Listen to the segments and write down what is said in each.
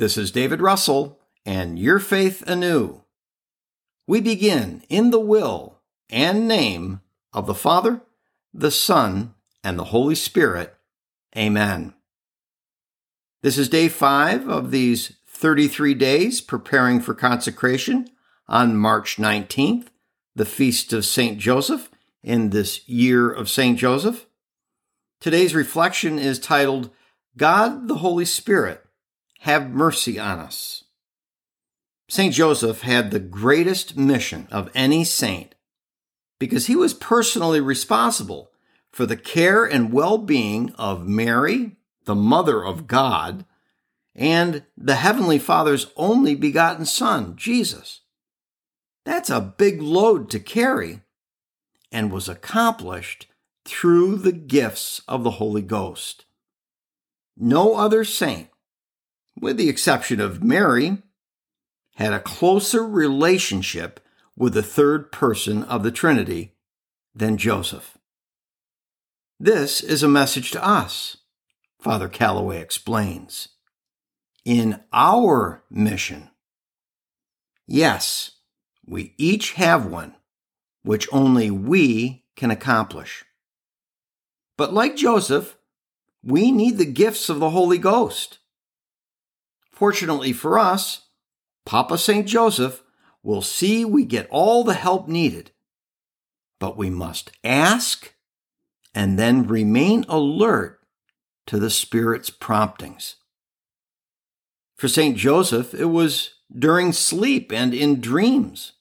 This is David Russell and Your Faith Anew. We begin in the will and name of the Father, the Son, and the Holy Spirit. Amen. This is day five of these 33 days preparing for consecration on March 19th, the feast of St. Joseph in this year of St. Joseph. Today's reflection is titled, God the Holy Spirit, have mercy on us. St. Joseph had the greatest mission of any saint because he was personally responsible for the care and well being of Mary, the Mother of God, and the Heavenly Father's only begotten Son, Jesus. That's a big load to carry and was accomplished through the gifts of the Holy Ghost. No other saint, with the exception of Mary, had a closer relationship with the third person of the Trinity than Joseph. This is a message to us, Father Calloway explains. In our mission, yes, we each have one, which only we can accomplish. But like Joseph, we need the gifts of the Holy Ghost. Fortunately for us, Papa St. Joseph will see we get all the help needed. But we must ask and then remain alert to the Spirit's promptings. For St. Joseph, it was during sleep and in dreams.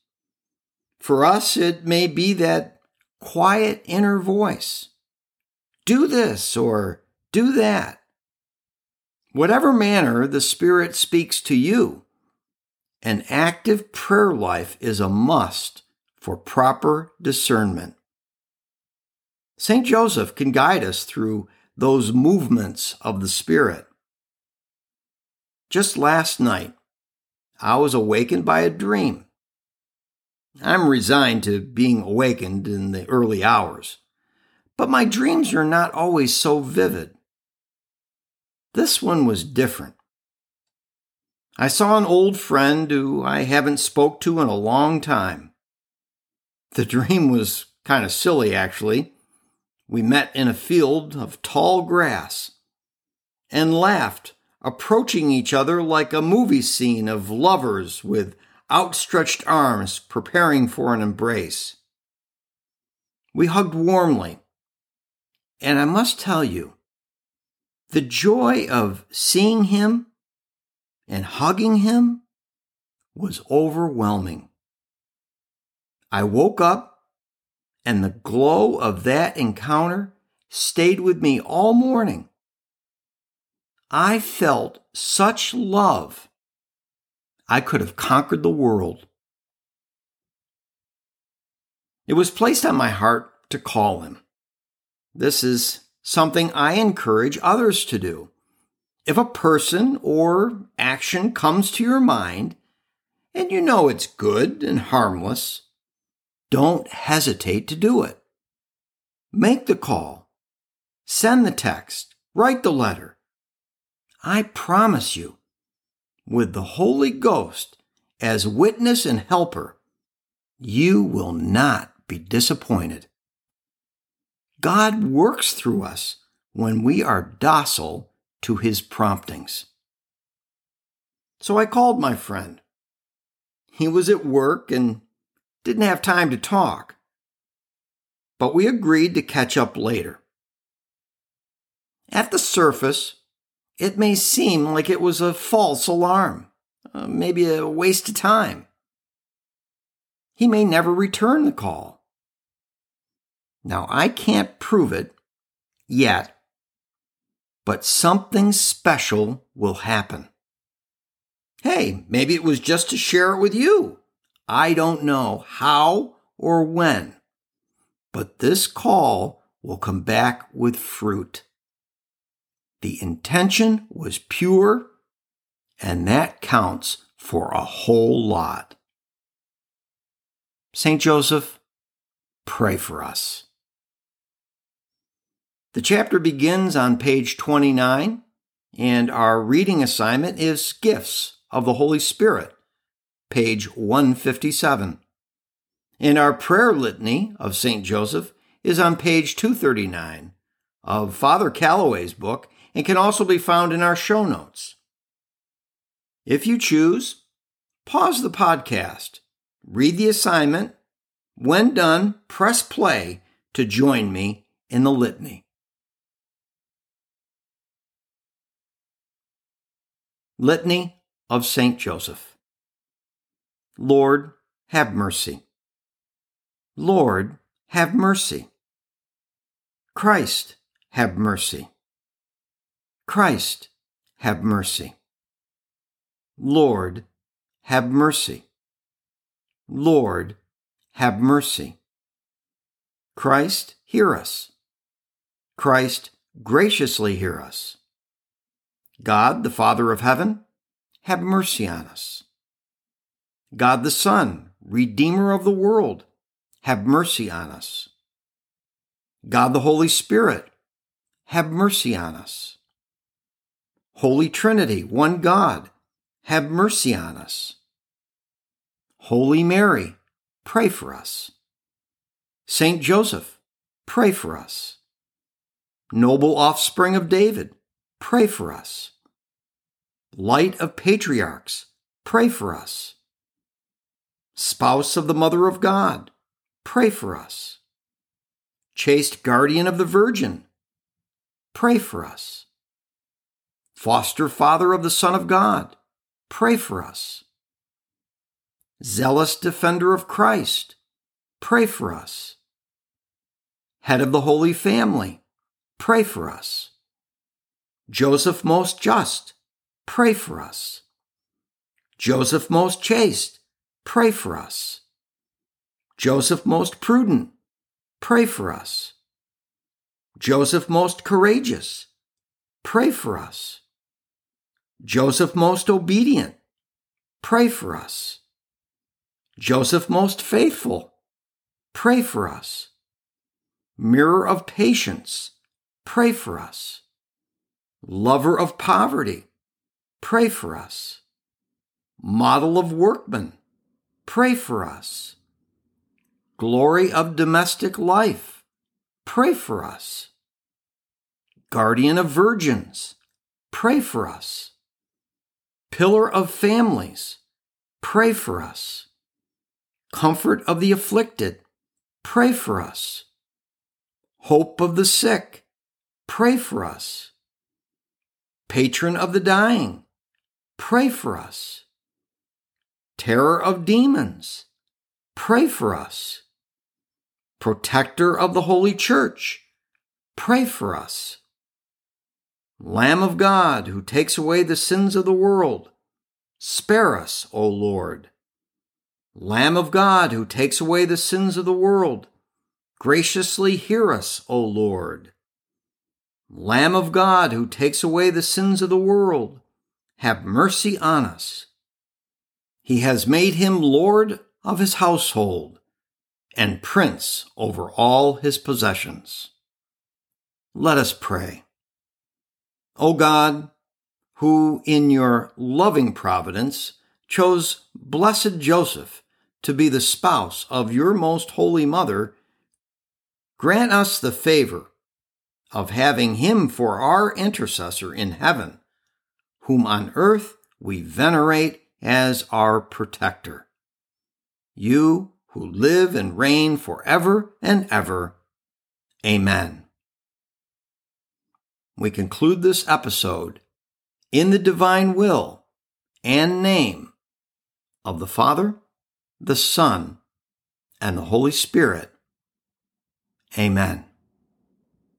For us, it may be that quiet inner voice. Do this or do that. Whatever manner the Spirit speaks to you, an active prayer life is a must for proper discernment. St. Joseph can guide us through those movements of the Spirit. Just last night, I was awakened by a dream. I'm resigned to being awakened in the early hours, but my dreams are not always so vivid. This one was different. I saw an old friend who I haven't spoke to in a long time. The dream was kind of silly, actually. We met in a field of tall grass and laughed, approaching each other like a movie scene of lovers with outstretched arms preparing for an embrace. We hugged warmly, and I must tell you, the joy of seeing him and hugging him was overwhelming. I woke up, and the glow of that encounter stayed with me all morning. I felt such love I could have conquered the world. It was placed on my heart to call him. This is something I encourage others to do. If a person or action comes to your mind and you know it's good and harmless, don't hesitate to do it. Make the call, send the text, write the letter. I promise you, with the Holy Ghost as witness and helper, you will not be disappointed. God works through us when we are docile to his promptings. So I called my friend. He was at work and didn't have time to talk, but we agreed to catch up later. At the surface, it may seem like it was a false alarm, uh, maybe a waste of time. He may never return the call. Now, I can't prove it yet, but something special will happen. Hey, maybe it was just to share it with you. I don't know how or when, but this call will come back with fruit. The intention was pure, and that counts for a whole lot. St. Joseph, pray for us. The chapter begins on page 29, and our reading assignment is Gifts of the Holy Spirit, page 157. And our prayer litany of St. Joseph is on page 239 of Father Calloway's book and can also be found in our show notes. If you choose, pause the podcast, read the assignment. When done, press play to join me in the litany. Litany of St. Joseph. Lord, have mercy. Lord, have mercy. Christ, have mercy. Christ, have mercy. Lord, have mercy. Lord, have mercy. Christ, hear us. Christ, graciously hear us. God, the Father of heaven, have mercy on us. God the Son, Redeemer of the world, have mercy on us. God the Holy Spirit, have mercy on us. Holy Trinity, one God, have mercy on us. Holy Mary, pray for us. Saint Joseph, pray for us. Noble offspring of David, pray for us. Light of patriarchs, pray for us. Spouse of the Mother of God, pray for us. Chaste guardian of the Virgin, pray for us. Foster father of the Son of God, pray for us. Zealous defender of Christ, pray for us. Head of the Holy Family, pray for us. Joseph most just, pray for us. Joseph most chaste, pray for us. Joseph most prudent, pray for us. Joseph most courageous, pray for us. Joseph most obedient, pray for us. Joseph most faithful, pray for us. Mirror of patience, pray for us. Lover of poverty, pray for us. Model of workman, pray for us. Glory of domestic life, pray for us. Guardian of virgins, pray for us. Pillar of families, pray for us. Comfort of the afflicted, pray for us. Hope of the sick, pray for us. Patron of the dying, pray for us. Terror of demons, pray for us. Protector of the Holy Church, pray for us. Lamb of God, who takes away the sins of the world, spare us, O Lord. Lamb of God, who takes away the sins of the world, graciously hear us, O Lord. Lamb of God, who takes away the sins of the world, have mercy on us. He has made him Lord of his household and prince over all his possessions. Let us pray. O God, who in your loving providence chose blessed Joseph to be the spouse of your most holy mother, grant us the favor of having him for our intercessor in heaven, whom on earth we venerate as our protector. You who live and reign forever and ever. Amen. We conclude this episode in the divine will and name of the Father, the Son, and the Holy Spirit. Amen.